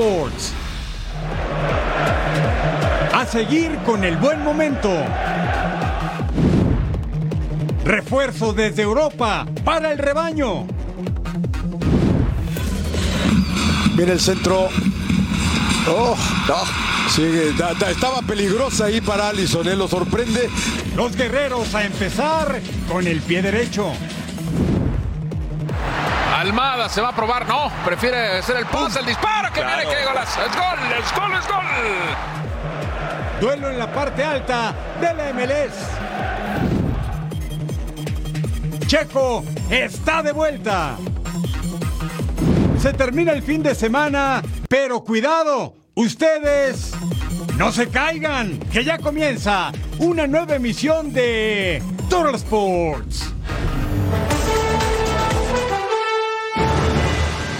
Sports. A seguir con el buen momento. Refuerzo desde Europa para el rebaño. Viene el centro. Oh, no. Sigue, da- da- estaba peligrosa ahí para Allison, ¿eh? lo sorprende. Los guerreros a empezar con el pie derecho. Almada se va a probar, no, prefiere hacer el pase, el disparo, que viene, que golazo, es gol, es gol, es gol. Duelo en la parte alta de la MLS. Checo está de vuelta. Se termina el fin de semana, pero cuidado, ustedes no se caigan, que ya comienza una nueva emisión de Total Sports.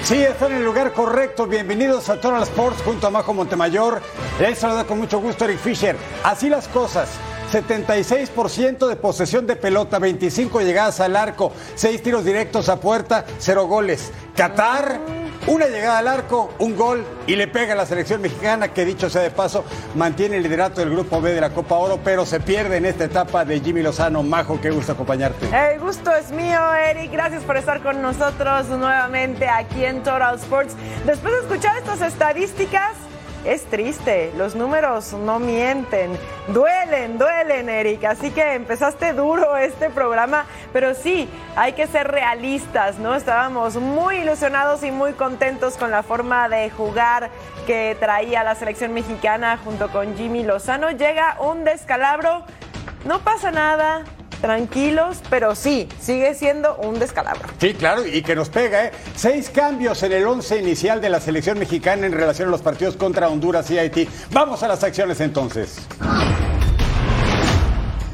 Sí, están en el lugar correcto. Bienvenidos a Total Sports junto a Majo Montemayor. Les saluda con mucho gusto Eric Fisher. Así las cosas. 76% de posesión de pelota, 25 llegadas al arco, 6 tiros directos a puerta, 0 goles. Qatar, una llegada al arco, un gol y le pega a la selección mexicana que dicho sea de paso mantiene el liderato del grupo B de la Copa Oro, pero se pierde en esta etapa de Jimmy Lozano. Majo, qué gusto acompañarte. El gusto es mío, Eric. Gracias por estar con nosotros nuevamente aquí en Total Sports. Después de escuchar estas estadísticas, es triste. Los números no mienten. Duelen, duelen, Eric. Así que empezaste duro este programa, pero sí, hay que ser realistas, ¿no? Estábamos muy ilusionados y muy contentos con la forma de jugar que traía la selección mexicana junto con Jimmy Lozano. Llega un descalabro. No pasa nada, tranquilos, pero sí, sigue siendo un descalabro. Sí, claro, y que nos pega, ¿eh? Seis cambios en el once inicial de la selección mexicana en relación a los partidos contra Honduras y Haití. Vamos a las acciones entonces.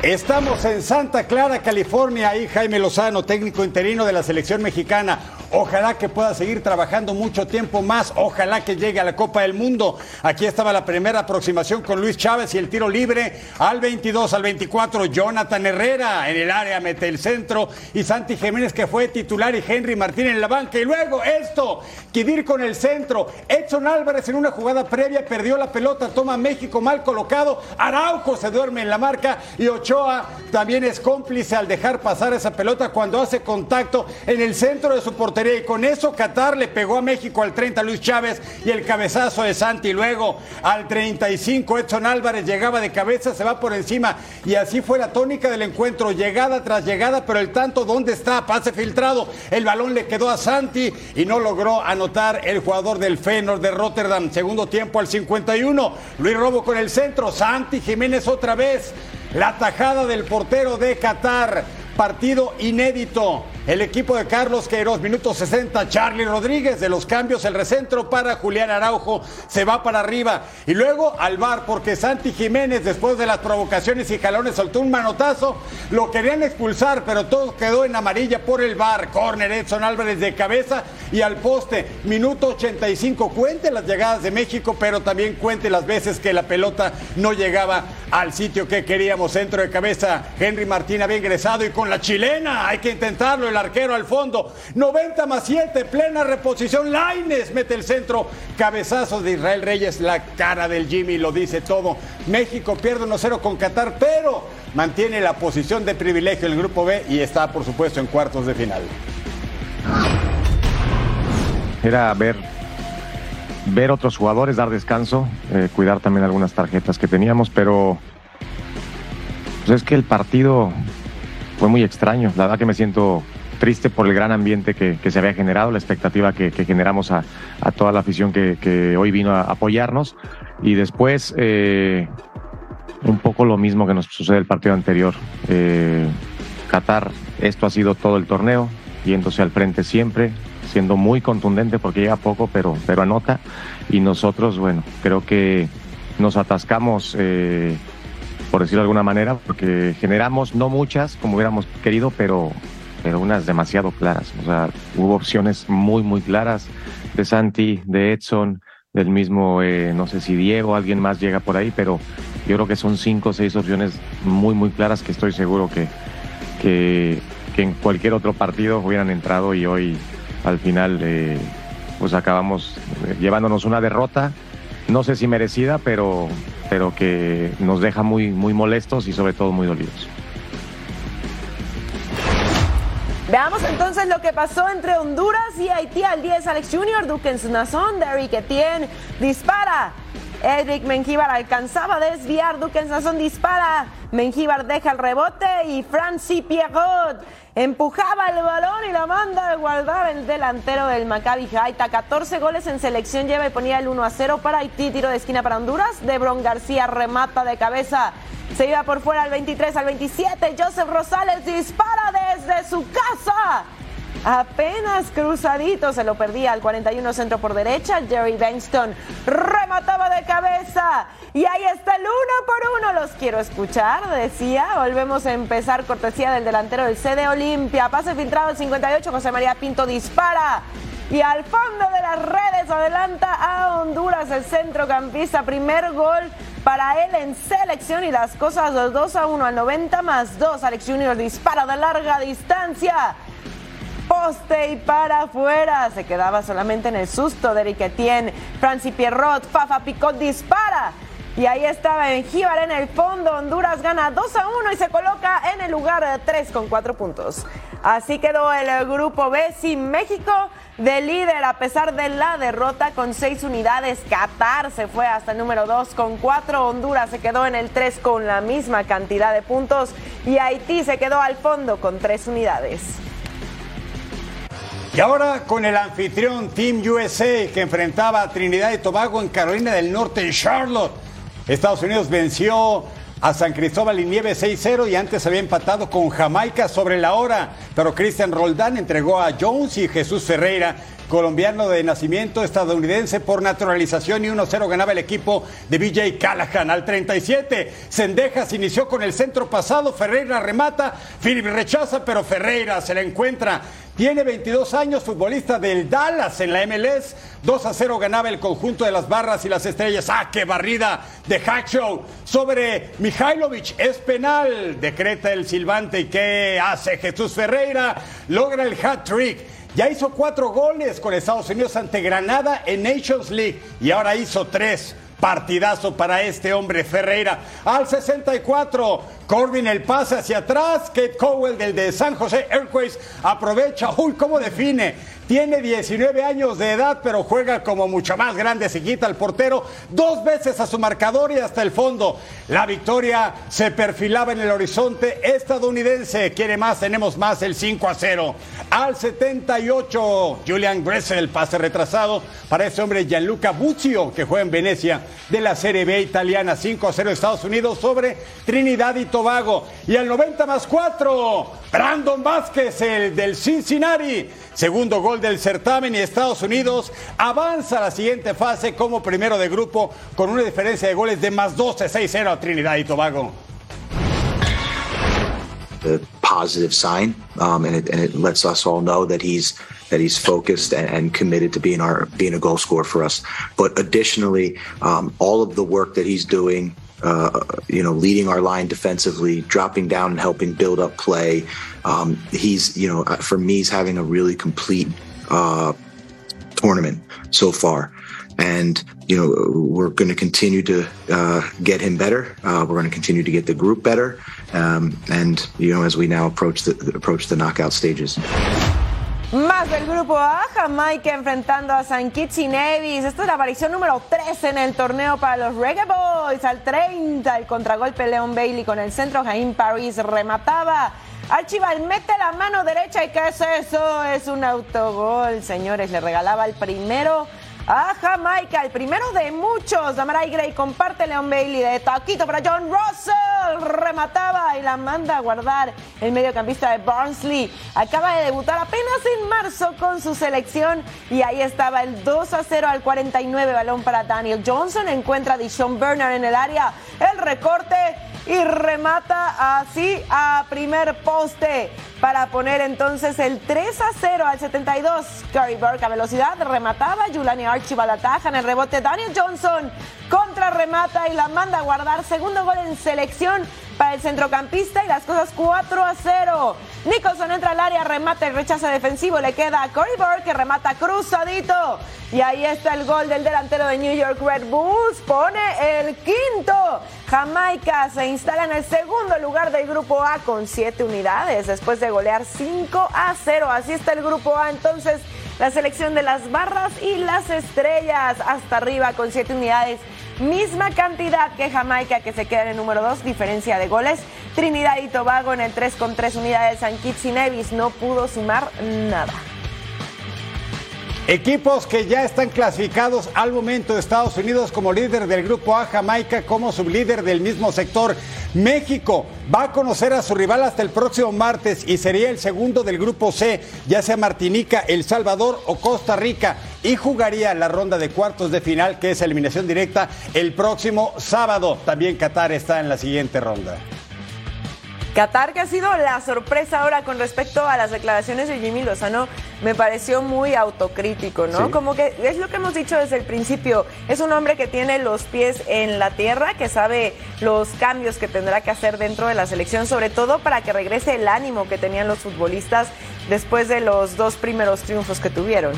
Estamos en Santa Clara, California. Ahí Jaime Lozano, técnico interino de la selección mexicana. Ojalá que pueda seguir trabajando mucho tiempo más. Ojalá que llegue a la Copa del Mundo. Aquí estaba la primera aproximación con Luis Chávez y el tiro libre al 22, al 24. Jonathan Herrera en el área mete el centro. Y Santi Jiménez que fue titular y Henry Martín en la banca. Y luego esto, Kidir con el centro. Edson Álvarez en una jugada previa perdió la pelota. Toma México mal colocado. Araujo se duerme en la marca. Y Ochoa también es cómplice al dejar pasar esa pelota cuando hace contacto en el centro de su portería. Y con eso Qatar le pegó a México al 30 Luis Chávez y el cabezazo de Santi. Luego al 35 Edson Álvarez llegaba de cabeza, se va por encima. Y así fue la tónica del encuentro. Llegada tras llegada, pero el tanto, ¿dónde está? Pase filtrado. El balón le quedó a Santi y no logró anotar el jugador del Feyenoord de Rotterdam. Segundo tiempo al 51. Luis Robo con el centro. Santi Jiménez otra vez. La tajada del portero de Qatar. Partido inédito. El equipo de Carlos Queiroz, minuto 60. Charlie Rodríguez de los cambios, el recentro para Julián Araujo. Se va para arriba. Y luego al bar, porque Santi Jiménez, después de las provocaciones y jalones, soltó un manotazo. Lo querían expulsar, pero todo quedó en amarilla por el bar. Corner Edson Álvarez de cabeza y al poste. Minuto 85. Cuente las llegadas de México, pero también cuente las veces que la pelota no llegaba al sitio que queríamos. Centro de cabeza. Henry Martín había ingresado y con la chilena. Hay que intentarlo. El arquero al fondo. 90 más 7. Plena reposición. Laines mete el centro. Cabezazo de Israel Reyes. La cara del Jimmy lo dice todo. México pierde 1-0 con Qatar, pero mantiene la posición de privilegio en el grupo B y está, por supuesto, en cuartos de final. era ver ver otros jugadores, dar descanso, eh, cuidar también algunas tarjetas que teníamos, pero pues es que el partido fue muy extraño. La verdad que me siento triste por el gran ambiente que, se había generado, la expectativa que, generamos a, toda la afición que, que, hoy vino a apoyarnos. Y después, eh, un poco lo mismo que nos sucede el partido anterior. Eh, Qatar, esto ha sido todo el torneo, yéndose al frente siempre, siendo muy contundente porque llega poco, pero, pero anota. Y nosotros, bueno, creo que nos atascamos, eh, por decirlo de alguna manera, porque generamos no muchas como hubiéramos querido, pero, pero unas demasiado claras. O sea, hubo opciones muy, muy claras de Santi, de Edson, del mismo, eh, no sé si Diego, alguien más llega por ahí, pero yo creo que son cinco o seis opciones muy, muy claras que estoy seguro que, que, que en cualquier otro partido hubieran entrado y hoy al final eh, pues acabamos eh, llevándonos una derrota, no sé si merecida, pero, pero que nos deja muy, muy molestos y sobre todo muy dolidos. Veamos entonces lo que pasó entre Honduras y Haití al 10. Alex Jr., Duquens Nazón, Derrick Etienne dispara. Edric Mengíbar alcanzaba a desviar, Duquens Nazón dispara. Mengíbar deja el rebote y Francis Pierrot empujaba el balón y la manda a guardar el delantero del Maccabi Haita. 14 goles en selección lleva y ponía el 1 a 0 para Haití. Tiro de esquina para Honduras. Debron García remata de cabeza. Se iba por fuera al 23, al 27. Joseph Rosales dispara desde su casa. Apenas cruzadito, se lo perdía al 41 centro por derecha. Jerry Bankston remataba de cabeza. Y ahí está el uno por uno. Los quiero escuchar, decía. Volvemos a empezar cortesía del delantero del CD Olimpia. Pase filtrado el 58. José María Pinto dispara. Y al fondo de las redes adelanta a Honduras el centrocampista. Primer gol para él en selección y las cosas 2 a 1 al 90 más 2. Alex Junior dispara de larga distancia. Poste y para afuera. Se quedaba solamente en el susto de Eric Etienne. Francis Pierrot, Fafa Picot dispara. Y ahí estaba Benjíbar en el fondo. Honduras gana 2 a 1 y se coloca en el lugar 3 con 4 puntos. Así quedó el grupo B sin México de líder a pesar de la derrota con 6 unidades. Qatar se fue hasta el número 2 con 4. Honduras se quedó en el 3 con la misma cantidad de puntos. Y Haití se quedó al fondo con 3 unidades. Y ahora con el anfitrión Team USA que enfrentaba a Trinidad y Tobago en Carolina del Norte en Charlotte. Estados Unidos venció a San Cristóbal y Nieves 6-0 y antes había empatado con Jamaica sobre la hora. Pero Cristian Roldán entregó a Jones y Jesús Ferreira, colombiano de nacimiento estadounidense por naturalización y 1-0 ganaba el equipo de BJ Callahan. Al 37, Sendejas inició con el centro pasado, Ferreira remata, Philip rechaza, pero Ferreira se la encuentra. Tiene 22 años, futbolista del Dallas en la MLS. 2 a 0 ganaba el conjunto de las barras y las estrellas. ¡Ah, qué barrida de Hackshow! Sobre Mihailovic es penal. Decreta el silbante. ¿Y qué hace Jesús Ferreira? Logra el hat trick. Ya hizo cuatro goles con Estados Unidos ante Granada en Nations League y ahora hizo tres. Partidazo para este hombre Ferreira. Al 64, Corbin el pase hacia atrás. Kate Cowell del de San José Airways aprovecha. Uy, cómo define. Tiene 19 años de edad, pero juega como mucho más grande. Se quita el portero dos veces a su marcador y hasta el fondo. La victoria se perfilaba en el horizonte estadounidense. Quiere más, tenemos más, el 5 a 0. Al 78, Julian Gressel, pase retrasado para ese hombre Gianluca Buccio, que juega en Venecia de la Serie B italiana. 5 a 0 Estados Unidos sobre Trinidad y Tobago. Y al 90 más 4, Brandon Vázquez, el del Cincinnati. Segundo gol del certamen y Estados Unidos avanza a la siguiente fase como primero de grupo con una diferencia de goles de más 12, 6-0 a Trinidad y Tobago. a positive sign, um, and, it, and it lets us all know that he's that he's focused and, and committed to being our being a goal scorer for us. But additionally, um, all of the work that he's doing, uh, you know, leading our line defensively, dropping down and helping build up play. Um, he's, you know, for me, he's having a really complete uh, tournament so far. And you know we're going to continue to uh, get him better. Uh, we're going to continue to get the group better, um, and you know as we now approach the approach the knockout stages. Más del grupo A, Jamaica enfrentando a San Kitts y Nevis. Esta es la aparición número 3 en el torneo para los Reggae Boys. Al 30, el contragolpe Leon Bailey con el centro. Jaime Paris remataba. Archival mete la mano derecha y ¿qué es eso? Es un autogol, señores. Le regalaba el primero a Jamaica, el primero de muchos. Damarai Gray comparte Leon Bailey de taquito para John Russell. Remataba y la manda a guardar el mediocampista de Barnsley. Acaba de debutar apenas en marzo con su selección y ahí estaba el 2 a 0 al 49 balón para Daniel Johnson. Encuentra a Dishon Bernard en el área. El recorte y remata así a primer poste para poner entonces el 3 a 0 al 72. Gary Burke a velocidad remataba, Julani Archibald ataja en el rebote, Daniel Johnson contra remata y la manda a guardar. Segundo gol en selección para el centrocampista y las cosas 4 a 0. Nicholson entra al área, remata el rechazo defensivo, le queda a Corey Burke que remata cruzadito. Y ahí está el gol del delantero de New York Red Bulls, pone el quinto. Jamaica se instala en el segundo lugar del grupo A con 7 unidades después de golear 5 a 0. Así está el grupo A entonces la selección de las barras y las estrellas hasta arriba con 7 unidades. Misma cantidad que Jamaica que se queda en el número 2, diferencia de goles. Trinidad y Tobago en el 3 con 3 unidades. San Kitts y Nevis no pudo sumar nada. Equipos que ya están clasificados al momento, Estados Unidos como líder del grupo A, Jamaica como sublíder del mismo sector. México va a conocer a su rival hasta el próximo martes y sería el segundo del grupo C, ya sea Martinica, El Salvador o Costa Rica, y jugaría la ronda de cuartos de final, que es eliminación directa, el próximo sábado. También Qatar está en la siguiente ronda. Qatar, que ha sido la sorpresa ahora con respecto a las declaraciones de Jimmy Lozano, me pareció muy autocrítico, ¿no? Como que es lo que hemos dicho desde el principio. Es un hombre que tiene los pies en la tierra, que sabe los cambios que tendrá que hacer dentro de la selección, sobre todo para que regrese el ánimo que tenían los futbolistas después de los dos primeros triunfos que tuvieron.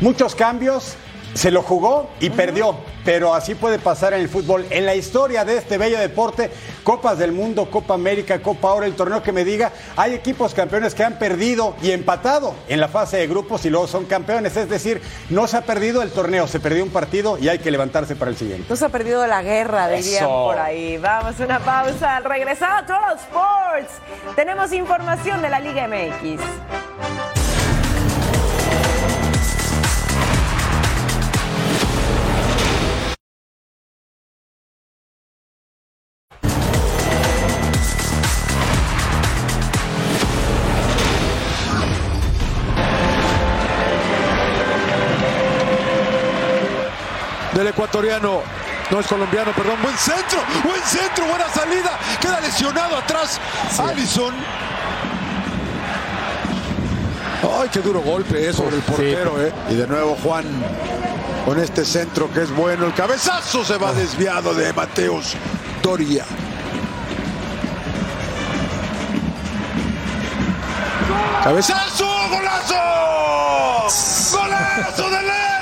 Muchos cambios, se lo jugó y perdió, pero así puede pasar en el fútbol. En la historia de este bello deporte, Copas del Mundo, Copa América, Copa Oro, el torneo que me diga, hay equipos campeones que han perdido y empatado en la fase de grupos y luego son campeones. Es decir, no se ha perdido el torneo, se perdió un partido y hay que levantarse para el siguiente. No se ha perdido la guerra, dirían Eso. por ahí. Vamos, una pausa. Al regresar a Total Sports, tenemos información de la Liga MX. Del ecuatoriano. No es colombiano, perdón. Buen centro, buen centro, buena salida. Queda lesionado atrás. Allison. Ay, qué duro golpe eh, sobre el portero, eh. Y de nuevo Juan con este centro que es bueno. El cabezazo se va desviado de Mateus Doria. ¡Cabezazo! ¡Golazo! ¡Golazo de!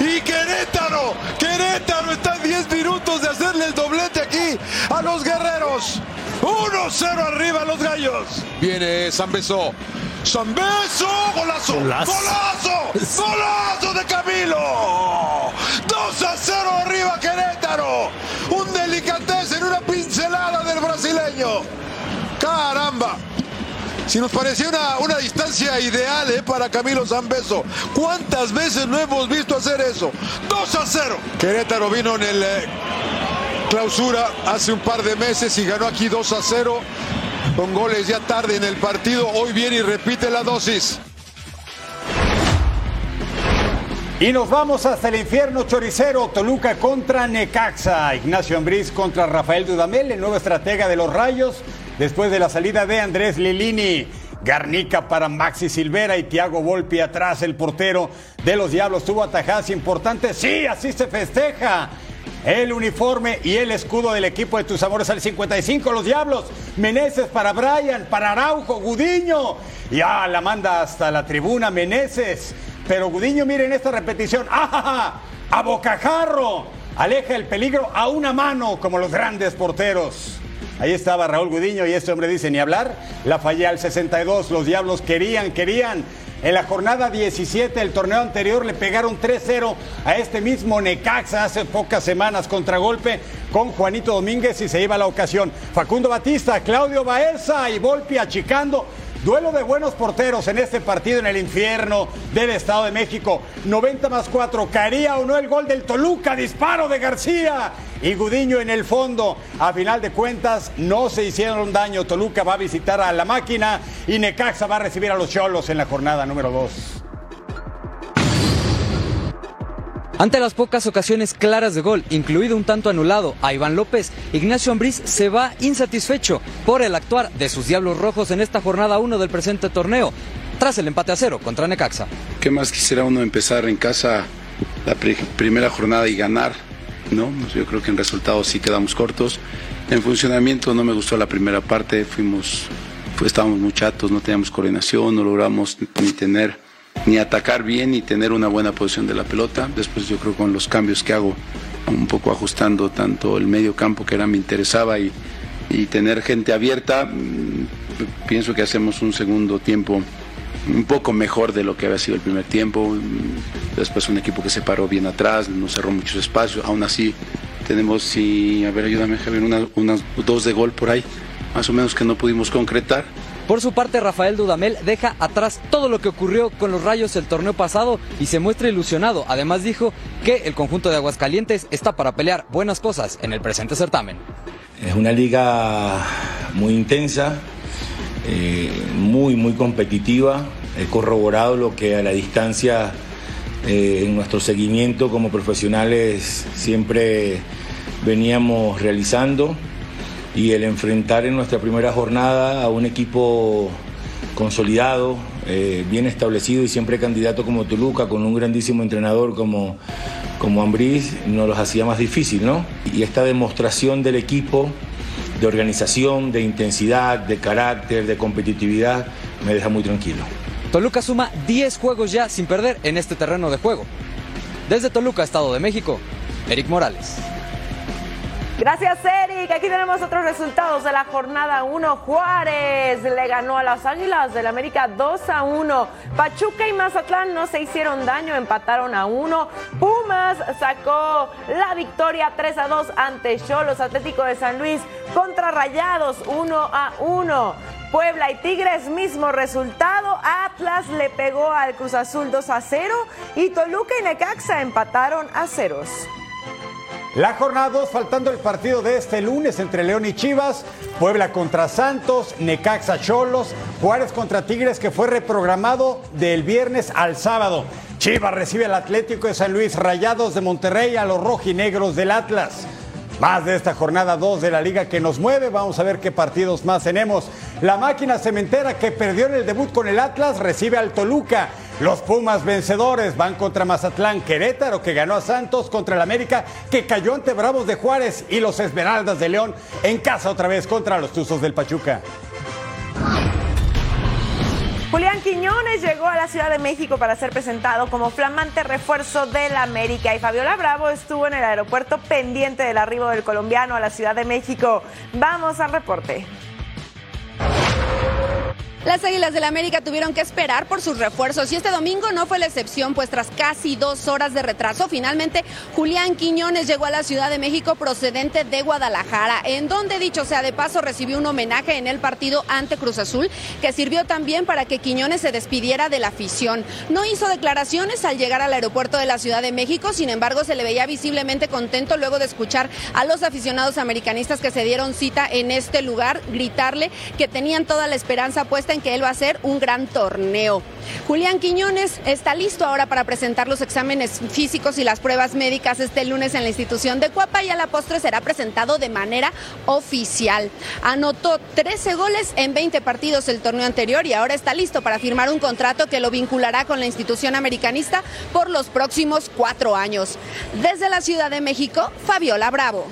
Y Querétaro, Querétaro está a 10 minutos de hacerle el doblete aquí a los guerreros. 1-0 arriba los gallos. Viene Zambeso. Zambeso, golazo, Golazo. golazo, golazo de Camilo. 2 a 0 arriba Querétaro. Un delicatez en una pincelada del brasileño. Caramba. Si nos parecía una, una distancia ideal eh, para Camilo Zambeso. ¿Cuántas veces no hemos visto hacer eso? 2 a 0. Querétaro vino en el eh, clausura hace un par de meses y ganó aquí 2 a 0 con goles ya tarde en el partido. Hoy viene y repite la dosis. Y nos vamos hasta el infierno choricero, Toluca contra Necaxa, Ignacio Ambriz contra Rafael Dudamel, el nuevo estratega de los Rayos, después de la salida de Andrés Lilini. Garnica para Maxi Silvera y Tiago Volpi atrás, el portero de los Diablos tuvo atajadas importantes. Sí, así se festeja. El uniforme y el escudo del equipo de tus amores al 55, los Diablos. Meneses para Brian, para Araujo, Gudiño. Ya la manda hasta la tribuna Meneses. Pero Gudiño, miren esta repetición. ¡Ah! A bocajarro. Aleja el peligro a una mano, como los grandes porteros. Ahí estaba Raúl Gudiño y este hombre dice ni hablar. La fallé al 62. Los Diablos querían, querían. En la jornada 17 del torneo anterior le pegaron 3-0 a este mismo Necaxa hace pocas semanas contragolpe con Juanito Domínguez y se iba la ocasión. Facundo Batista, Claudio Baeza y Volpi achicando. Duelo de buenos porteros en este partido en el infierno del Estado de México. 90 más 4. ¿Caería o no el gol del Toluca? Disparo de García. Y Gudiño en el fondo. A final de cuentas, no se hicieron daño. Toluca va a visitar a la máquina y Necaxa va a recibir a los Cholos en la jornada número 2. Ante las pocas ocasiones claras de gol, incluido un tanto anulado a Iván López, Ignacio Ambriz se va insatisfecho por el actuar de sus Diablos Rojos en esta jornada 1 del presente torneo, tras el empate a cero contra Necaxa. ¿Qué más quisiera uno empezar en casa la pri- primera jornada y ganar? ¿no? Yo creo que en resultados sí quedamos cortos. En funcionamiento no me gustó la primera parte, fuimos, pues, estábamos muy chatos, no teníamos coordinación, no logramos ni tener, ni atacar bien, ni tener una buena posición de la pelota. Después yo creo con los cambios que hago, un poco ajustando tanto el medio campo que era me interesaba y, y tener gente abierta, mm, pienso que hacemos un segundo tiempo un poco mejor de lo que había sido el primer tiempo. Después un equipo que se paró bien atrás, nos cerró muchos espacios. Aún así tenemos, si, a ver, ayúdame Javier, unas dos de gol por ahí, más o menos que no pudimos concretar. Por su parte, Rafael Dudamel deja atrás todo lo que ocurrió con los Rayos el torneo pasado y se muestra ilusionado. Además dijo que el conjunto de Aguascalientes está para pelear buenas cosas en el presente certamen. Es una liga muy intensa, eh, muy, muy competitiva. He corroborado lo que a la distancia eh, en nuestro seguimiento como profesionales siempre veníamos realizando y el enfrentar en nuestra primera jornada a un equipo consolidado, eh, bien establecido y siempre candidato como Toluca, con un grandísimo entrenador como, como Ambriz, nos los hacía más difícil, ¿no? Y esta demostración del equipo de organización, de intensidad, de carácter, de competitividad, me deja muy tranquilo. Toluca suma 10 juegos ya sin perder en este terreno de juego. Desde Toluca, Estado de México, Eric Morales. Gracias, Eric. Aquí tenemos otros resultados de la jornada 1. Juárez le ganó a las Águilas del América 2 a 1. Pachuca y Mazatlán no se hicieron daño, empataron a 1. Pumas sacó la victoria 3 a 2 ante Cholos Atlético de San Luis contra Rayados 1 a 1. Puebla y Tigres, mismo resultado. Atlas le pegó al Cruz Azul 2 a 0 y Toluca y Necaxa empataron a ceros. La jornada 2, faltando el partido de este lunes entre León y Chivas, Puebla contra Santos, Necaxa Cholos, Juárez contra Tigres que fue reprogramado del viernes al sábado. Chivas recibe al Atlético de San Luis, Rayados de Monterrey a los rojinegros del Atlas. Más de esta jornada 2 de la liga que nos mueve, vamos a ver qué partidos más tenemos. La máquina cementera que perdió en el debut con el Atlas recibe al Toluca. Los Pumas vencedores van contra Mazatlán, Querétaro que ganó a Santos contra el América que cayó ante Bravos de Juárez y los Esmeraldas de León en casa otra vez contra los Tuzos del Pachuca. Julián Quiñones llegó a la Ciudad de México para ser presentado como flamante refuerzo del América y Fabiola Bravo estuvo en el aeropuerto pendiente del arribo del colombiano a la Ciudad de México. Vamos al reporte. Las Águilas del América tuvieron que esperar por sus refuerzos y este domingo no fue la excepción, pues tras casi dos horas de retraso, finalmente Julián Quiñones llegó a la Ciudad de México procedente de Guadalajara, en donde, dicho sea de paso, recibió un homenaje en el partido ante Cruz Azul, que sirvió también para que Quiñones se despidiera de la afición. No hizo declaraciones al llegar al aeropuerto de la Ciudad de México, sin embargo, se le veía visiblemente contento luego de escuchar a los aficionados americanistas que se dieron cita en este lugar, gritarle que tenían toda la esperanza puesta en que él va a hacer un gran torneo. Julián Quiñones está listo ahora para presentar los exámenes físicos y las pruebas médicas este lunes en la institución de Cuapa y a la postre será presentado de manera oficial. Anotó 13 goles en 20 partidos el torneo anterior y ahora está listo para firmar un contrato que lo vinculará con la institución americanista por los próximos cuatro años. Desde la Ciudad de México, Fabiola Bravo.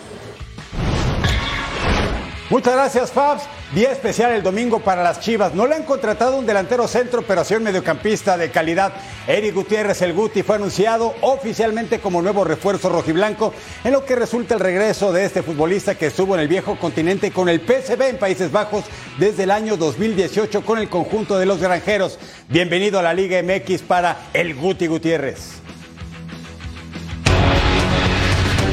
Muchas gracias, Fabs. Día especial el domingo para las Chivas. No le han contratado un delantero centro, pero un mediocampista de calidad. Eric Gutiérrez, el Guti, fue anunciado oficialmente como nuevo refuerzo rojiblanco, en lo que resulta el regreso de este futbolista que estuvo en el viejo continente con el PSV en Países Bajos desde el año 2018 con el conjunto de los granjeros. Bienvenido a la Liga MX para el Guti Gutiérrez.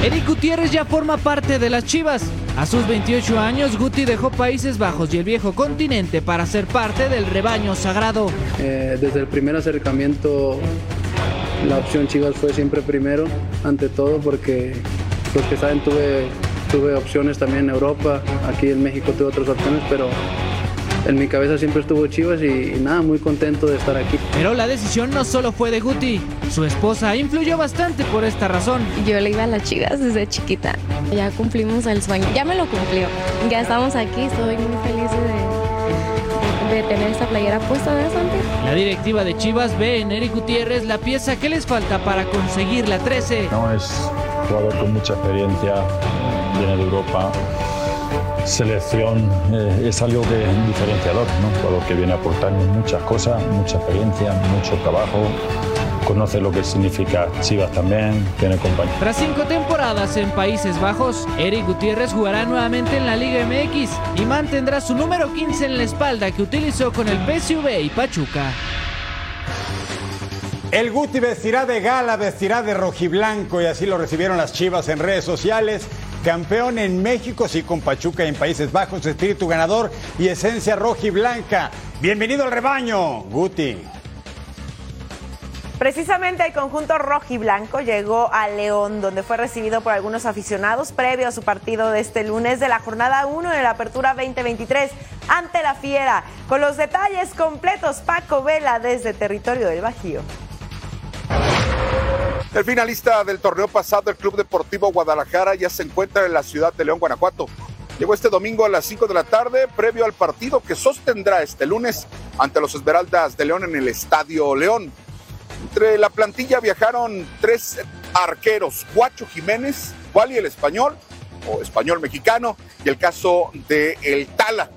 Eric Gutiérrez ya forma parte de las Chivas. A sus 28 años, Guti dejó Países Bajos y el viejo continente para ser parte del rebaño sagrado. Eh, desde el primer acercamiento, la opción Chivas fue siempre primero, ante todo, porque los que saben, tuve, tuve opciones también en Europa, aquí en México tuve otras opciones, pero en mi cabeza siempre estuvo Chivas y, y, nada, muy contento de estar aquí. Pero la decisión no solo fue de Guti, su esposa influyó bastante por esta razón. Yo le iba a las Chivas desde chiquita, ya cumplimos el sueño, ya me lo cumplió, ya estamos aquí, estoy muy feliz de, de tener esta playera puesta de Santi. La directiva de Chivas ve en Eric Gutiérrez la pieza que les falta para conseguir la 13. No es jugador con mucha experiencia, viene de Europa. Selección eh, es algo que es diferenciador, ¿no? Jugador que viene a aportarnos muchas cosas, mucha experiencia, mucho trabajo, conoce lo que significa Chivas también, tiene compañía. Tras cinco temporadas en Países Bajos, Eric Gutiérrez jugará nuevamente en la Liga MX y mantendrá su número 15 en la espalda que utilizó con el PSV y Pachuca. El Guti vestirá de gala, vestirá de rojiblanco y así lo recibieron las Chivas en redes sociales. Campeón en México, sí con Pachuca y en Países Bajos, espíritu ganador y esencia rojiblanca. Bienvenido al rebaño, Guti. Precisamente el conjunto rojiblanco llegó a León, donde fue recibido por algunos aficionados previo a su partido de este lunes de la jornada 1 de la Apertura 2023 ante la Fiera. Con los detalles completos, Paco Vela desde territorio del Bajío. El finalista del torneo pasado, el Club Deportivo Guadalajara, ya se encuentra en la ciudad de León, Guanajuato. Llegó este domingo a las 5 de la tarde, previo al partido que sostendrá este lunes ante los Esmeraldas de León en el Estadio León. Entre la plantilla viajaron tres arqueros, Guacho Jiménez, Wally el español o español mexicano y el caso de El Tala.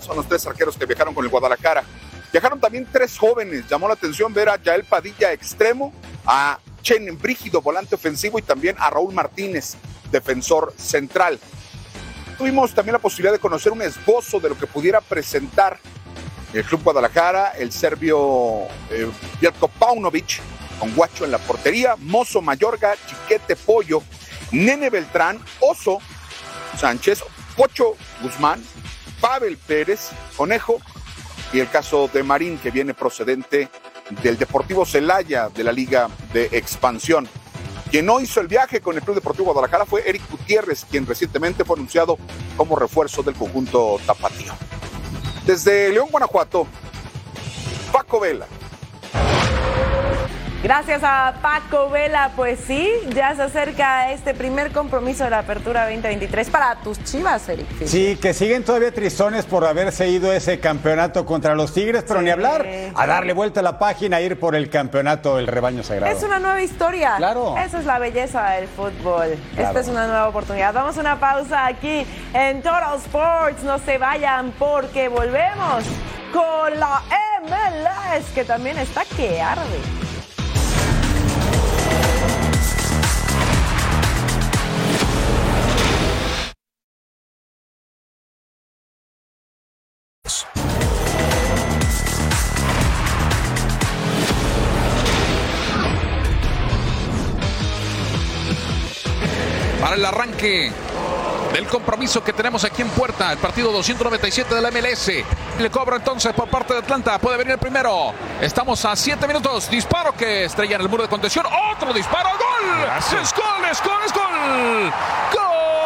Son los tres arqueros que viajaron con el Guadalajara. Viajaron también tres jóvenes. Llamó la atención ver a Yael Padilla, extremo, a Chen Brígido, volante ofensivo, y también a Raúl Martínez, defensor central. Tuvimos también la posibilidad de conocer un esbozo de lo que pudiera presentar el Club Guadalajara, el serbio eh, Paunovic, con Guacho en la portería, Mozo Mayorga, Chiquete Pollo, Nene Beltrán, Oso Sánchez, Pocho Guzmán, Pavel Pérez, Conejo y el caso de Marín que viene procedente del Deportivo Celaya de la Liga de Expansión. Quien no hizo el viaje con el Club Deportivo Guadalajara fue Eric Gutiérrez, quien recientemente fue anunciado como refuerzo del conjunto tapatío. Desde León, Guanajuato, Paco Vela. Gracias a Paco Vela, pues sí, ya se acerca este primer compromiso de la Apertura 2023 para tus chivas, Eric. Sí, que siguen todavía tristones por haberse ido ese campeonato contra los Tigres, pero ni hablar, a darle vuelta a la página, a ir por el campeonato del rebaño sagrado. Es una nueva historia. Claro. Esa es la belleza del fútbol. Esta es una nueva oportunidad. Vamos a una pausa aquí en Total Sports. No se vayan porque volvemos con la MLS, que también está que arde. Para el arranque del compromiso que tenemos aquí en puerta, el partido 297 de la MLS. Le cobra entonces por parte de Atlanta, puede venir el primero. Estamos a 7 minutos, disparo que estrella en el muro de contención, otro disparo, gol. Es gol, es gol, es gol. Gol.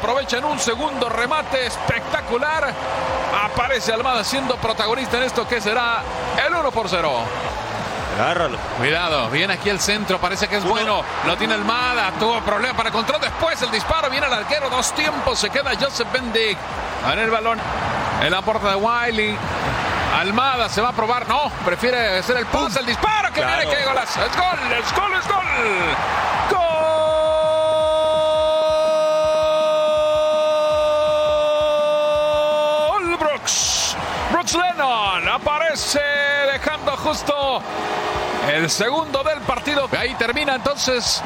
Y la aprovecha en un segundo remate espectacular. Aparece Almada siendo protagonista en esto que será el 1 por 0. Agárralo. Cuidado, viene aquí el centro, parece que es bueno. Lo tiene Almada, tuvo problema para control. Después el disparo, viene el arquero, dos tiempos. Se queda Joseph Bendick en el balón en la puerta de Wiley. Almada se va a probar, no, prefiere hacer el pase, el disparo que Claro. viene, que golazo. Es gol, es gol, es. Gol Dejando justo el segundo del partido. Ahí termina entonces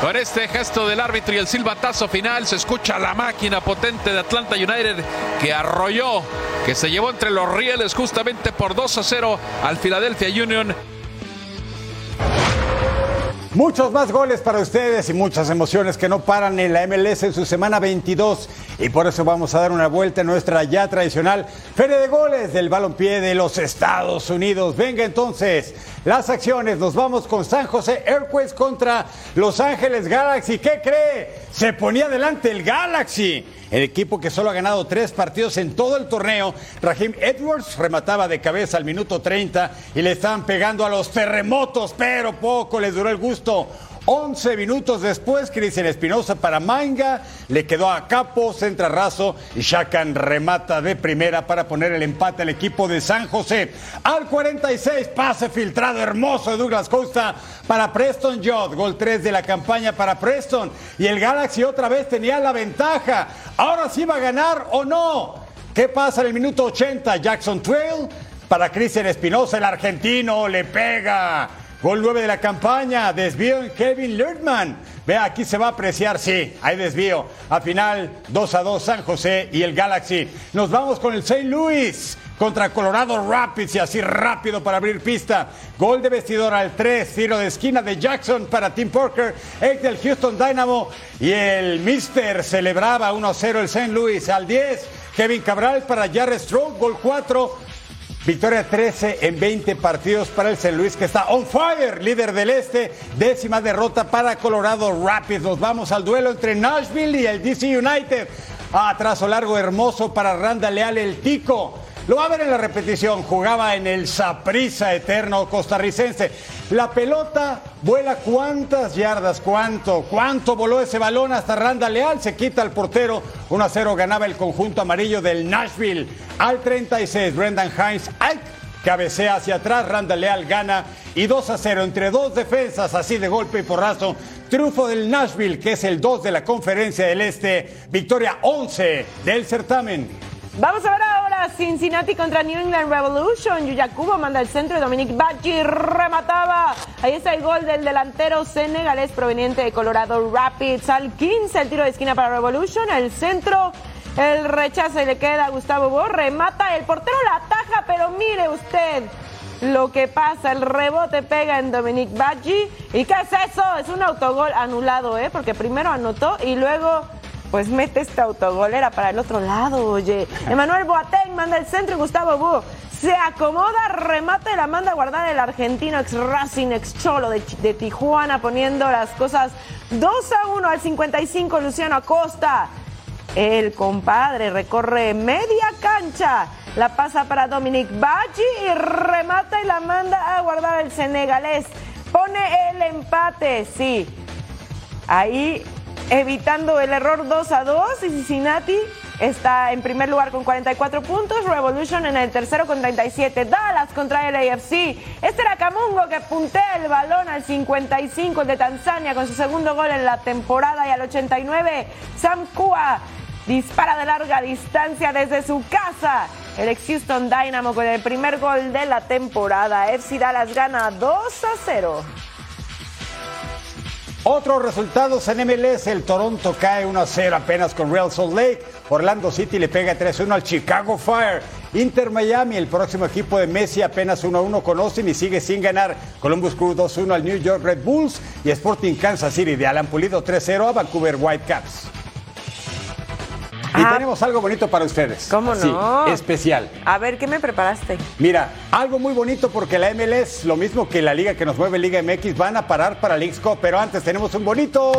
con este gesto del árbitro y el silbatazo final. Se escucha la máquina potente de Atlanta United que arrolló, que se llevó entre los rieles justamente por 2 a 0 al Philadelphia Union. Muchos más goles para ustedes y muchas emociones que no paran en la MLS en su semana 22. Y por eso vamos a dar una vuelta en nuestra ya tradicional Feria de Goles del Balompié de los Estados Unidos. Venga entonces, las acciones. Nos vamos con San José Airways contra Los Ángeles Galaxy. ¿Qué cree? Se ponía adelante el Galaxy. El equipo que solo ha ganado tres partidos en todo el torneo, Raheem Edwards remataba de cabeza al minuto 30 y le estaban pegando a los terremotos, pero poco les duró el gusto. 11 minutos después, Cristian Espinosa para Manga, le quedó a Capo, centra raso y Shakan remata de primera para poner el empate al equipo de San José. Al 46, pase filtrado hermoso de Douglas Costa para Preston Judd, gol 3 de la campaña para Preston y el Galaxy otra vez tenía la ventaja. Ahora sí va a ganar o no. ¿Qué pasa en el minuto 80? Jackson Trail para Cristian Espinosa, el argentino, le pega. Gol 9 de la campaña, desvío en Kevin Lurtman. Vea, aquí se va a apreciar, sí, hay desvío. A final, 2 a 2 San José y el Galaxy. Nos vamos con el St. Louis contra Colorado Rapids y así rápido para abrir pista. Gol de vestidor al 3, tiro de esquina de Jackson para Tim Parker, ex del Houston Dynamo y el Mister celebraba 1-0 el St. Louis al 10. Kevin Cabral para Jared Stroke, gol 4. Victoria 13 en 20 partidos para el San Luis que está on fire, líder del este. Décima derrota para Colorado Rapids. Nos vamos al duelo entre Nashville y el DC United. Trazo largo hermoso para Randa Leal el Tico. Lo va a ver en la repetición. Jugaba en el Saprisa eterno costarricense. La pelota vuela cuántas yardas, cuánto, cuánto voló ese balón hasta Randa Leal. Se quita el portero. 1 a 0 ganaba el conjunto amarillo del Nashville. Al 36, Brendan Hines. Cabecea hacia atrás, Randa Leal gana y 2 a 0 entre dos defensas, así de golpe y porrazo. Triunfo del Nashville, que es el 2 de la conferencia del Este. Victoria 11 del certamen. Vamos a ver ahora Cincinnati contra New England Revolution. Yuyakubo manda al centro y Dominic Bachi remataba. Ahí está el gol del delantero senegalés proveniente de Colorado Rapids. Al 15 el tiro de esquina para Revolution. El centro, el rechazo y le queda a Gustavo Bo. Remata, el portero la ataja, pero mire usted lo que pasa. El rebote pega en Dominic Bachi. ¿Y qué es eso? Es un autogol anulado, ¿eh? Porque primero anotó y luego pues mete esta autogolera para el otro lado, oye. Emanuel Boateng manda el centro y Gustavo Bu se acomoda, remate y la manda a guardar el argentino ex Racing, ex Cholo de, de, Tijuana, poniendo las cosas 2 a 1 al 55, Luciano Acosta. El compadre recorre media cancha, la pasa para Dominic Bachi y remata y la manda a guardar el senegalés. Pone el empate, sí. Ahí evitando el error 2 a 2 y Cincinnati está en primer lugar con 44 puntos, Revolution en el tercero con 37, Dallas contra el AFC. Este era Camungo que puntea el balón al 55 de Tanzania con su segundo gol en la temporada y al 89 Sam Kua dispara de larga distancia desde su casa. El ex Houston Dynamo con el primer gol de la temporada. FC Dallas gana 2 a 0. Otros resultados en MLS, el Toronto cae 1-0 apenas con Real Salt Lake, Orlando City le pega 3-1 al Chicago Fire, Inter Miami, el próximo equipo de Messi apenas 1-1 con Austin y sigue sin ganar, Columbus Crew 2-1 al New York Red Bulls y Sporting Kansas City de Alan Pulido 3-0 a Vancouver Whitecaps. Y tenemos algo bonito para ustedes. ¿Cómo no? especial. A ver, ¿qué me preparaste? Mira, algo muy bonito porque la MLS, lo mismo que la liga que nos mueve Liga MX, van a parar para Leagues Cup, pero antes tenemos un bonito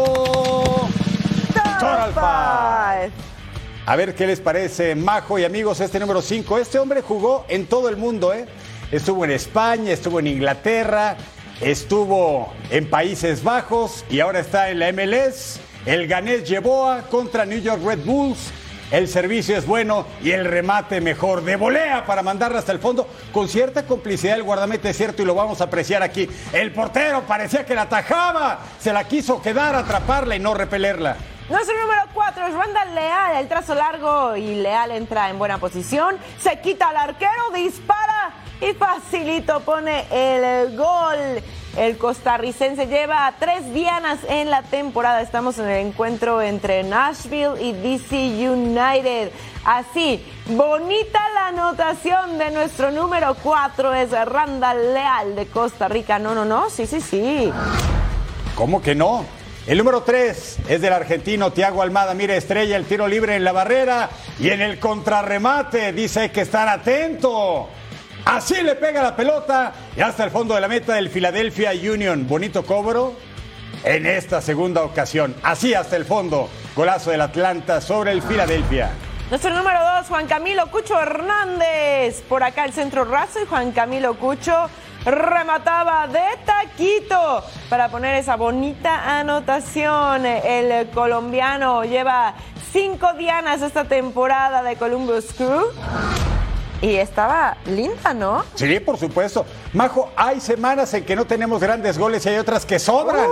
Total Five. A ver qué les parece, Majo y amigos, este número 5. Este hombre jugó en todo el mundo, ¿eh? Estuvo en España, estuvo en Inglaterra, estuvo en Países Bajos y ahora está en la MLS. El ganés Yeboa contra New York Red Bulls. El servicio es bueno y el remate mejor de volea para mandarla hasta el fondo con cierta complicidad el guardameta es cierto y lo vamos a apreciar aquí. El portero parecía que la atajaba, se la quiso quedar, atraparla y no repelerla. Nuestro número 4 es Randall Leal, el trazo largo y Leal entra en buena posición, se quita al arquero, dispara y facilito pone el gol. El costarricense lleva tres dianas en la temporada. Estamos en el encuentro entre Nashville y DC United. Así, bonita la anotación de nuestro número 4 es Randall Leal de Costa Rica. No, no, no, sí, sí, sí. ¿Cómo que no? El número 3 es del argentino Tiago Almada. Mire, estrella el tiro libre en la barrera y en el contrarremate dice que estar atento. Así le pega la pelota y hasta el fondo de la meta del Philadelphia Union. Bonito cobro en esta segunda ocasión. Así hasta el fondo. Golazo del Atlanta sobre el Philadelphia. Nuestro número 2, Juan Camilo Cucho Hernández. Por acá el centro raso y Juan Camilo Cucho remataba de taquito para poner esa bonita anotación. El colombiano lleva cinco dianas esta temporada de Columbus Crew. Y estaba linda, ¿no? Sí, por supuesto. Majo, hay semanas en que no tenemos grandes goles y hay otras que sobran.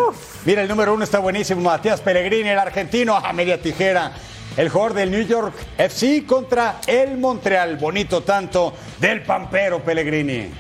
Mira, el número uno está buenísimo. Matías Pellegrini, el argentino, a media tijera. El jugador del New York FC contra el Montreal. Bonito tanto del Pampero Pellegrini.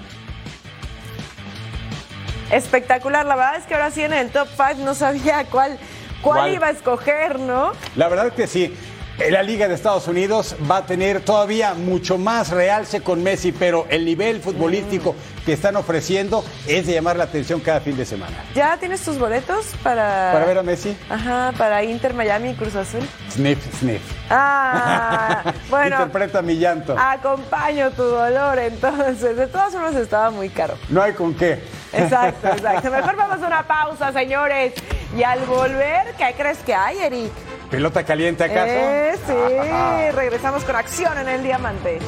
Espectacular. La verdad es que ahora sí en el top 5 no sabía cuál, cuál, ¿Cuál? iba a escoger, ¿no? La verdad que sí. La Liga de Estados Unidos va a tener todavía mucho más realce con Messi, pero el nivel futbolístico que están ofreciendo es de llamar la atención cada fin de semana. ¿Ya tienes tus boletos para. Para ver a Messi, Ajá, para Inter Miami y Cruz Azul. sniff, sniff. Ah, bueno. Interpreta mi llanto. Acompaño tu dolor, entonces. De todas formas estaba muy caro. No hay con qué. Exacto, exacto. Mejor vamos a una pausa, señores. Y al volver, ¿qué crees que hay, Eric? ¿Pelota caliente acaso? Eh, sí, regresamos con acción en el diamante.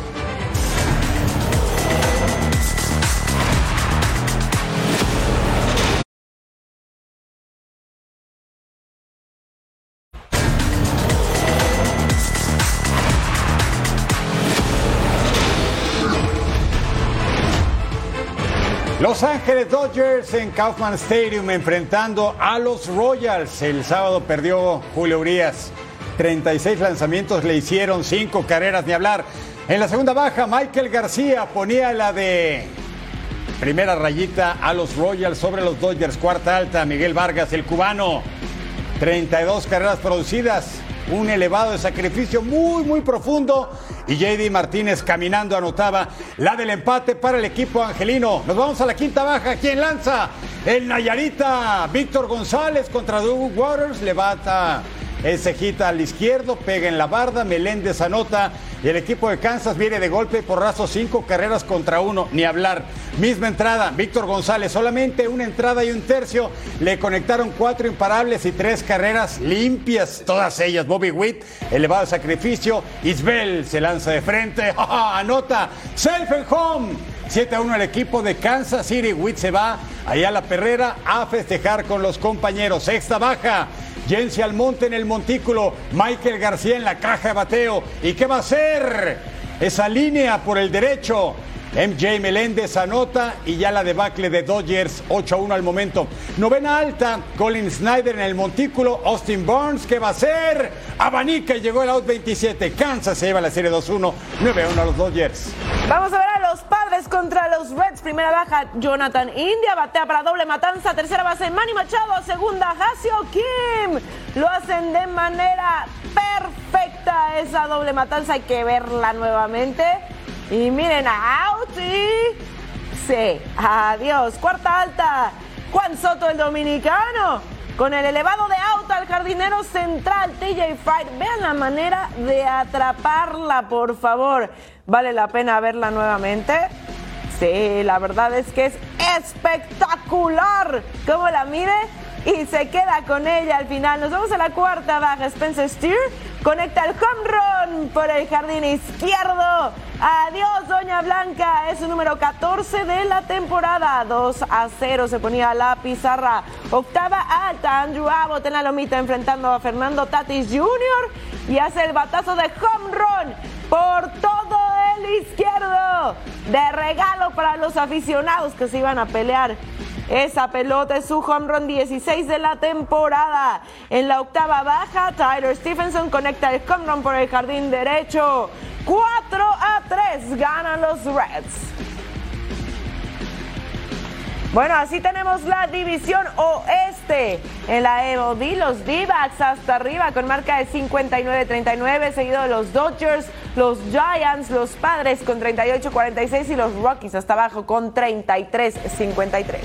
Los Ángeles Dodgers en Kaufman Stadium enfrentando a los Royals. El sábado perdió Julio Urias. 36 lanzamientos le hicieron, 5 carreras ni hablar. En la segunda baja, Michael García ponía la de primera rayita a los Royals sobre los Dodgers. Cuarta alta, Miguel Vargas, el cubano. 32 carreras producidas, un elevado de sacrificio muy, muy profundo. Y JD Martínez caminando anotaba la del empate para el equipo angelino. Nos vamos a la quinta baja. ¿Quién lanza? El Nayarita. Víctor González contra Doug Waters. Levanta el cejita al izquierdo, pega en la barda. Meléndez anota. Y el equipo de Kansas viene de golpe por raso cinco carreras contra uno. Ni hablar. Misma entrada. Víctor González. Solamente una entrada y un tercio. Le conectaron cuatro imparables y tres carreras limpias. Todas ellas. Bobby Witt. Elevado el sacrificio. Isbel se lanza de frente. Anota. Self and home. 7 a 1 el equipo de Kansas City. Witt se va allá a la perrera a festejar con los compañeros. Sexta baja. Jensi Almonte en el montículo. Michael García en la caja de bateo. ¿Y qué va a hacer? Esa línea por el derecho. MJ Meléndez anota y ya la debacle de Dodgers 8 a 1 al momento. Novena alta, Colin Snyder en el montículo, Austin Burns, ¿qué va a hacer? Abanica y llegó el out 27. Kansas se lleva la serie 2-1, 9 a 1 a los Dodgers. Vamos a ver a los padres contra los Reds. Primera baja, Jonathan India. Batea para doble matanza. Tercera base, Manny Machado. Segunda, Hasio Kim. Lo hacen de manera perfecta esa doble matanza. Hay que verla nuevamente. Y miren, out y... Sí, adiós. Cuarta alta, Juan Soto, el dominicano. Con el elevado de out al jardinero central, TJ Fried. Vean la manera de atraparla, por favor. Vale la pena verla nuevamente. Sí, la verdad es que es espectacular. ¿Cómo la mide? Y se queda con ella al final. Nos vamos a la cuarta baja. Spencer Steer conecta el home run por el jardín izquierdo. Adiós, Doña Blanca. Es su número 14 de la temporada. 2 a 0 se ponía la pizarra. Octava alta. Andrew Abbott en la lomita enfrentando a Fernando Tatis Jr. Y hace el batazo de home run por todo el izquierdo. De regalo para los aficionados que se iban a pelear. Esa pelota es su home run 16 de la temporada. En la octava baja, Tyler Stephenson conecta el home run por el jardín derecho. 4 a 3 ganan los Reds. Bueno, así tenemos la división oeste. En la MLB, los D-backs hasta arriba con marca de 59-39, seguido de los Dodgers, los Giants, los Padres con 38-46 y los Rockies hasta abajo con 33-53.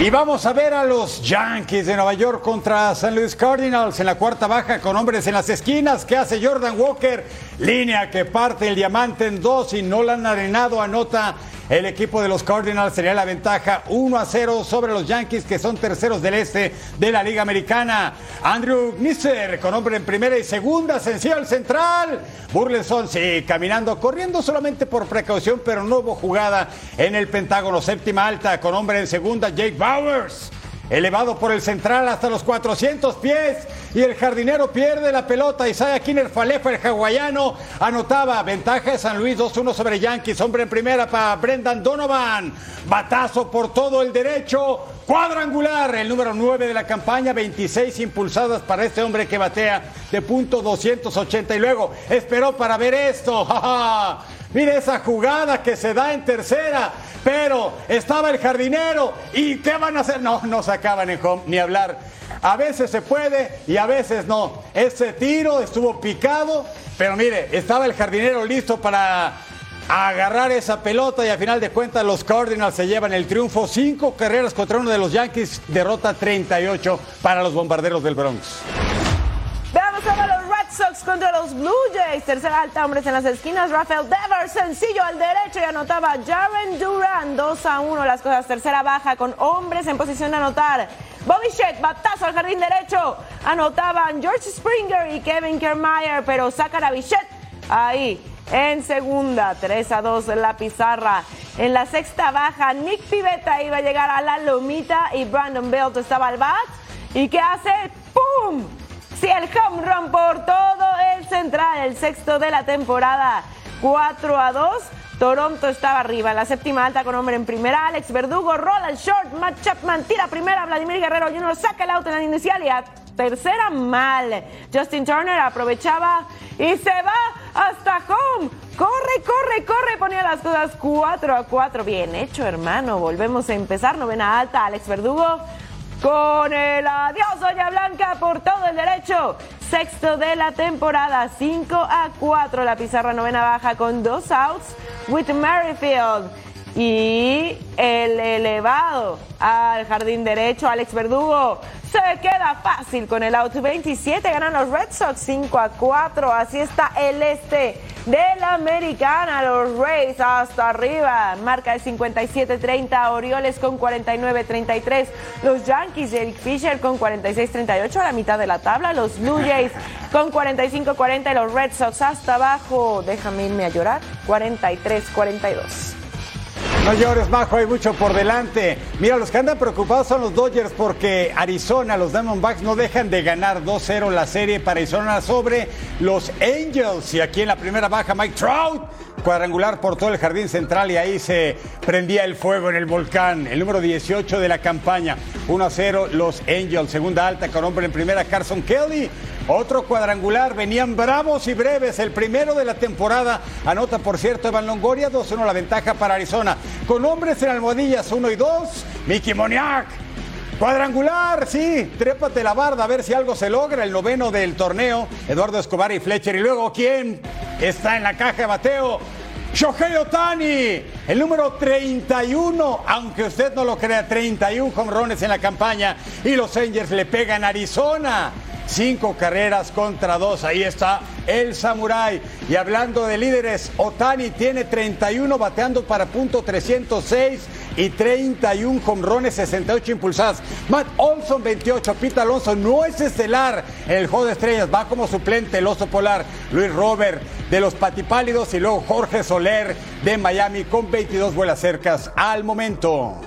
Y vamos a ver a los Yankees de Nueva York contra San Luis Cardinals en la cuarta baja con hombres en las esquinas. ¿Qué hace Jordan Walker? Línea que parte el diamante en dos y Nolan Arenado anota El equipo de los Cardinals tenía la ventaja 1 a 0 sobre los Yankees, que son terceros del este de la Liga Americana. Andrew Nisser con hombre en primera y segunda, sencillo al central. Burleson, sí, caminando, corriendo solamente por precaución, pero no hubo jugada en el Pentágono. Séptima alta con hombre en segunda, Jake Bowers elevado por el central hasta los 400 pies y el jardinero pierde la pelota. Isaiah Kinner Falefa, el hawaiano, anotaba ventaja de San Luis 2-1 sobre Yankees. Hombre en primera para Brendan Donovan. Batazo por todo el derecho. Cuadrangular, el número 9 de la campaña, 26 impulsadas para este hombre que batea de punto 280 y luego esperó para ver esto. Mire esa jugada que se da en tercera, pero estaba el jardinero y ¿qué van a hacer? No, no sacaban en home ni hablar. A veces se puede y a veces no. Ese tiro estuvo picado, pero mire, estaba el jardinero listo para agarrar esa pelota y a final de cuentas los Cardinals se llevan el triunfo. Cinco carreras contra uno de los Yankees, derrota 38 para los bombarderos del Bronx. Veamos ahora los Sox contra los Blue Jays. Tercera alta, hombres en las esquinas. Rafael Devers, sencillo al derecho y anotaba Jaren Duran. 2 a 1 las cosas. Tercera baja con hombres en posición de anotar. Bobby Shett, batazo al jardín derecho. Anotaban George Springer y Kevin Kiermaier, pero sacan a Bichette ahí en segunda. 3 a 2 en la pizarra. En la sexta baja, Nick Pivetta iba a llegar a la lomita y Brandon Belt estaba al bat. ¿Y qué hace? ¡Pum! Sí, el home run por todo el central, el sexto de la temporada. 4 a 2. Toronto estaba arriba. En la séptima alta con hombre en primera. Alex Verdugo rola el short. Matt Chapman tira primera. Vladimir Guerrero Jr. saca el auto en la inicial y a tercera mal. Justin Turner aprovechaba y se va hasta home. Corre, corre, corre. Ponía las cosas 4 a 4. Bien hecho, hermano. Volvemos a empezar. Novena alta. Alex Verdugo con el adiós, Doña Blanca, por todo el derecho. Sexto de la temporada, 5 a 4. La pizarra novena baja con dos outs. With Merrifield. Y el elevado al jardín derecho, Alex Verdugo. Se queda fácil con el out 27. Ganan los Red Sox 5 a 4. Así está el este de la americana. Los Rays hasta arriba. Marca de 57-30. Orioles con 49-33. Los Yankees, Eric Fisher con 46-38 a la mitad de la tabla. Los Blue Jays con 45-40. Y los Red Sox hasta abajo. Déjame irme a llorar. 43-42. No llores, Majo, hay mucho por delante. Mira, los que andan preocupados son los Dodgers porque Arizona, los Diamondbacks no dejan de ganar 2-0 la serie para Arizona sobre los Angels. Y aquí en la primera baja, Mike Trout, cuadrangular por todo el jardín central y ahí se prendía el fuego en el volcán. El número 18 de la campaña, 1-0 los Angels. Segunda alta con hombre en primera, Carson Kelly. Otro cuadrangular, venían bravos y breves. El primero de la temporada. Anota, por cierto, Evan Longoria, 2-1 la ventaja para Arizona. Con hombres en almohadillas, 1 y 2. Mickey Moniak. Cuadrangular, sí, trépate la barda a ver si algo se logra. El noveno del torneo, Eduardo Escobar y Fletcher. Y luego, ¿quién está en la caja de bateo? Shohei Otani, el número 31, aunque usted no lo crea, 31 jonrones en la campaña. Y los Angels le pegan a Arizona. Cinco carreras contra dos. Ahí está el Samurai. Y hablando de líderes, Otani tiene 31 bateando para punto 306 y 31 jonrones, 68 impulsadas. Matt Olson 28, Pete Alonso no es estelar el juego de estrellas, va como suplente el oso polar. Luis Robert de los Patipálidos y luego Jorge Soler de Miami con 22 vuelas cercas al momento.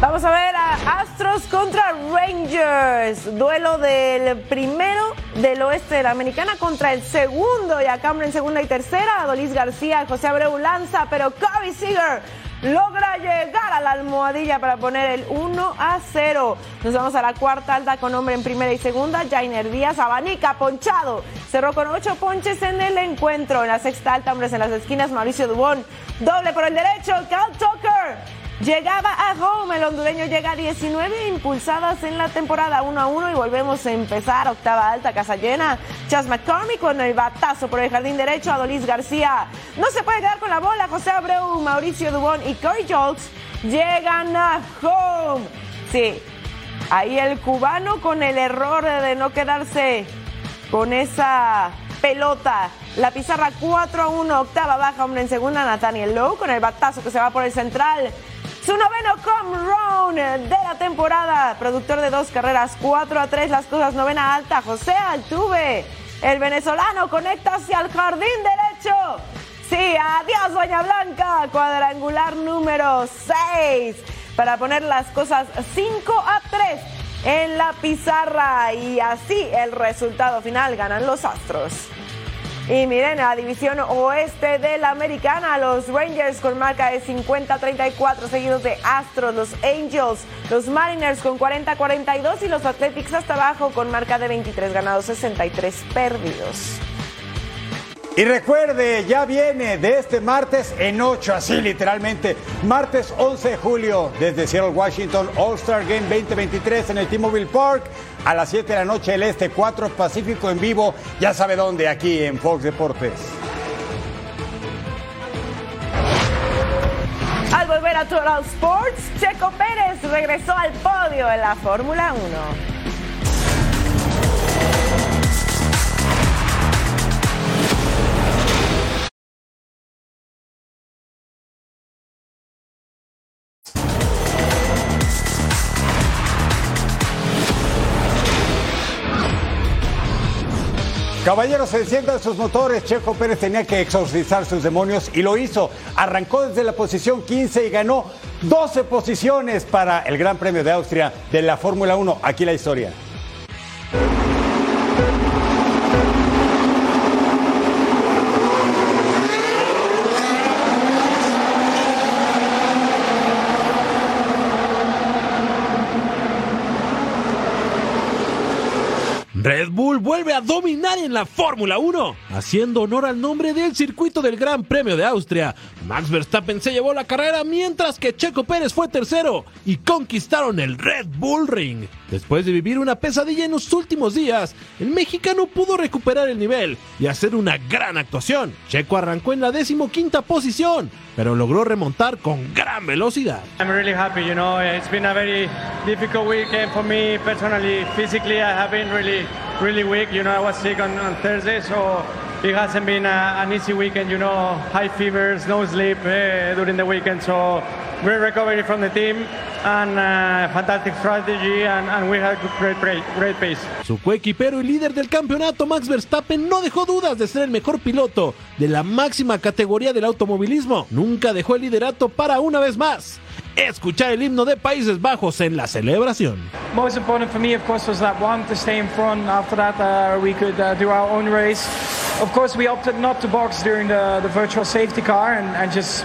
Vamos a ver a Astros contra Rangers. Duelo del primero del oeste de la americana contra el segundo. Y a Cameron en segunda y tercera. Adolis García, José Abreu lanza, pero Kobe Seager logra llegar a la almohadilla para poner el 1 a 0. Nos vamos a la cuarta alta con hombre en primera y segunda. Jainer Díaz, abanica, ponchado. Cerró con ocho ponches en el encuentro. En la sexta alta, hombres en las esquinas, Mauricio Dubón. Doble por el derecho, Cal Tucker. Llegaba a home, el hondureño llega a 19 impulsadas en la temporada 1 a 1 y volvemos a empezar. Octava alta, casa llena. Chas McCormick con el batazo por el jardín derecho. Adolis García no se puede quedar con la bola. José Abreu, Mauricio Dubón y Corey Jolks llegan a home. Sí, ahí el cubano con el error de no quedarse con esa pelota. La pizarra 4 a 1, octava baja, hombre en segunda, Nathaniel Lowe con el batazo que se va por el central. Su noveno come run de la temporada. Productor de dos carreras, 4 a 3, las cosas novena alta. José Altuve, el venezolano, conecta hacia el jardín derecho. Sí, adiós, Doña Blanca. Cuadrangular número 6 para poner las cosas 5 a 3 en la pizarra. Y así el resultado final ganan los Astros. Y miren, la división oeste de la americana, los Rangers con marca de 50-34, seguidos de Astros, los Angels, los Mariners con 40-42 y los Athletics hasta abajo con marca de 23 ganados, 63 perdidos. Y recuerde, ya viene de este martes en 8, así literalmente, martes 11 de julio, desde Seattle, Washington, All-Star Game 2023 en el T-Mobile Park, a las 7 de la noche el Este, 4 Pacífico en vivo, ya sabe dónde, aquí en Fox Deportes. Al volver a Total Sports, Checo Pérez regresó al podio en la Fórmula 1. Caballeros, se enciendan sus motores. Checo Pérez tenía que exorcizar sus demonios y lo hizo. Arrancó desde la posición 15 y ganó 12 posiciones para el Gran Premio de Austria de la Fórmula 1. Aquí la historia. Vuelve a dominar en la Fórmula 1, haciendo honor al nombre del circuito del Gran Premio de Austria. Max Verstappen se llevó la carrera mientras que Checo Pérez fue tercero y conquistaron el Red Bull Ring. Después de vivir una pesadilla en los últimos días, el mexicano pudo recuperar el nivel y hacer una gran actuación. Checo arrancó en la decimoquinta posición, pero logró remontar con gran velocidad. I'm really happy, you know, it's been a very difficult weekend for me personally. Physically, I have been really, really weak. You know, I was sick on, on Thursday, so it hasn't been a, an easy weekend, you know, high fevers, no sleep uh, during the weekend, so great recovery from the team and uh, fantastic strategy and, and we had great, great, great pace. Su coequipero y líder del campeonato, Max Verstappen, no dejó dudas de ser el mejor piloto de la máxima categoría del automovilismo. Nunca dejó el liderato para una vez más escuchar el himno de Países Bajos en la celebración. Most important for me, of course, was that one to stay in front. After that, uh, we could uh, do our own race. Of course, we opted not to box during the, the virtual safety car and, and just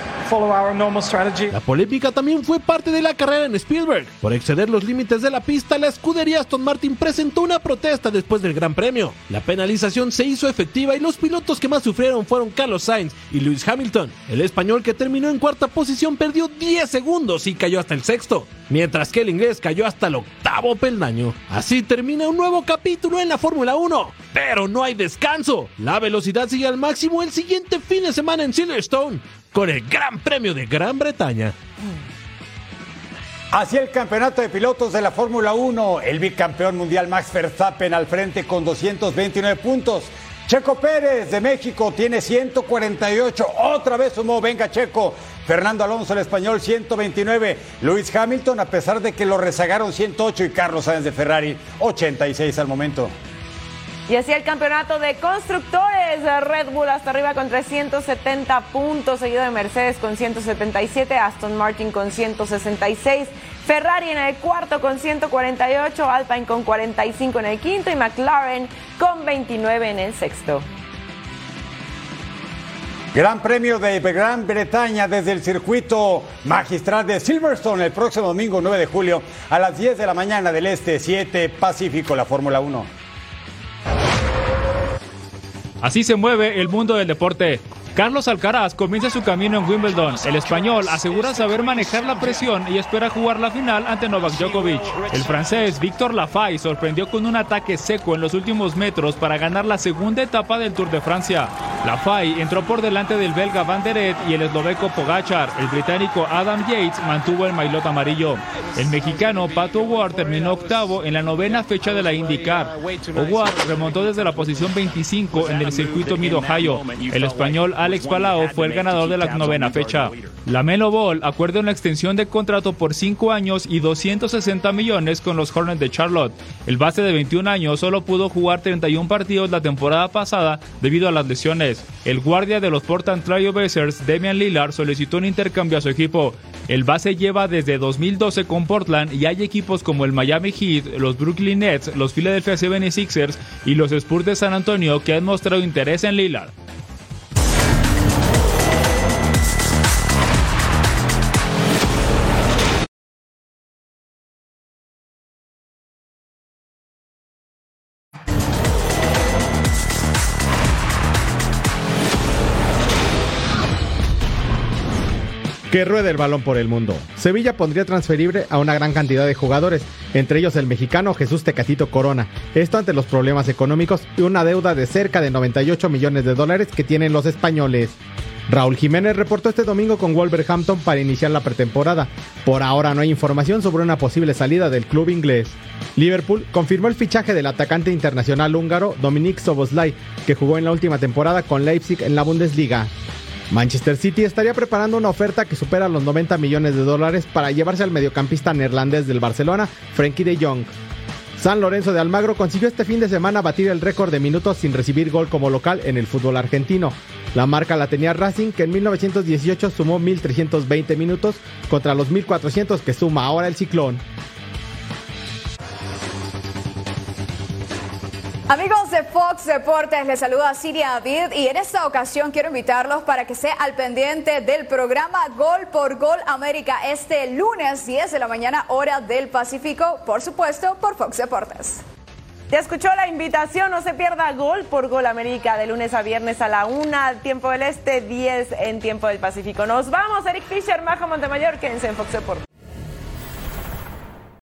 La polémica también fue parte de la carrera en Spielberg. Por exceder los límites de la pista, la escudería Aston Martin presentó una protesta después del Gran Premio. La penalización se hizo efectiva y los pilotos que más sufrieron fueron Carlos Sainz y Lewis Hamilton. El español que terminó en cuarta posición perdió 10 segundos y cayó hasta el sexto, mientras que el inglés cayó hasta el octavo peldaño. Así termina un nuevo capítulo en la Fórmula 1, pero no hay descanso. La velocidad sigue al máximo el siguiente fin de semana en Silverstone con el Gran Premio de Gran Bretaña. Hacia el campeonato de pilotos de la Fórmula 1, el bicampeón mundial Max Verstappen al frente con 229 puntos. Checo Pérez de México tiene 148, otra vez sumó, venga Checo. Fernando Alonso el español 129, Luis Hamilton a pesar de que lo rezagaron 108 y Carlos Sáenz de Ferrari 86 al momento. Y así el campeonato de constructores, Red Bull hasta arriba con 370 puntos, seguido de Mercedes con 177, Aston Martin con 166, Ferrari en el cuarto con 148, Alpine con 45 en el quinto y McLaren con 29 en el sexto. Gran Premio de Gran Bretaña desde el circuito magistral de Silverstone el próximo domingo 9 de julio a las 10 de la mañana del Este 7 Pacífico, la Fórmula 1. Así se mueve el mundo del deporte. Carlos Alcaraz comienza su camino en Wimbledon. El español asegura saber manejar la presión y espera jugar la final ante Novak Djokovic. El francés Víctor Lafay sorprendió con un ataque seco en los últimos metros para ganar la segunda etapa del Tour de Francia. La FAI entró por delante del belga Van der Ed y el esloveco Pogachar. El británico Adam Yates mantuvo el maillot amarillo. El mexicano Pato Ward terminó octavo en la novena fecha de la IndyCar. Ward remontó desde la posición 25 en el circuito Mid-Ohio. El español Alex Palau fue el ganador de la novena fecha. La Melo Ball acuerda una extensión de contrato por 5 años y 260 millones con los Hornets de Charlotte. El base de 21 años solo pudo jugar 31 partidos la temporada pasada debido a las lesiones. El guardia de los Portland Trail Blazers, Damian Lillard, solicitó un intercambio a su equipo. El base lleva desde 2012 con Portland y hay equipos como el Miami Heat, los Brooklyn Nets, los Philadelphia 76ers y los Spurs de San Antonio que han mostrado interés en Lillard. Que ruede el balón por el mundo. Sevilla pondría transferible a una gran cantidad de jugadores, entre ellos el mexicano Jesús Tecatito Corona. Esto ante los problemas económicos y una deuda de cerca de 98 millones de dólares que tienen los españoles. Raúl Jiménez reportó este domingo con Wolverhampton para iniciar la pretemporada. Por ahora no hay información sobre una posible salida del club inglés. Liverpool confirmó el fichaje del atacante internacional húngaro Dominik Soboslai, que jugó en la última temporada con Leipzig en la Bundesliga. Manchester City estaría preparando una oferta que supera los 90 millones de dólares para llevarse al mediocampista neerlandés del Barcelona, Frenkie de Jong. San Lorenzo de Almagro consiguió este fin de semana batir el récord de minutos sin recibir gol como local en el fútbol argentino. La marca la tenía Racing, que en 1918 sumó 1.320 minutos contra los 1.400 que suma ahora el Ciclón. Amigos de Fox Deportes, les saluda Siria David y en esta ocasión quiero invitarlos para que sea al pendiente del programa Gol por Gol América este lunes 10 de la mañana hora del Pacífico, por supuesto por Fox Deportes. Ya escuchó la invitación, no se pierda Gol por Gol América de lunes a viernes a la 1, tiempo del Este, 10 en tiempo del Pacífico. Nos vamos, Eric Fisher, Majo Montemayor, quédense en Fox Deportes.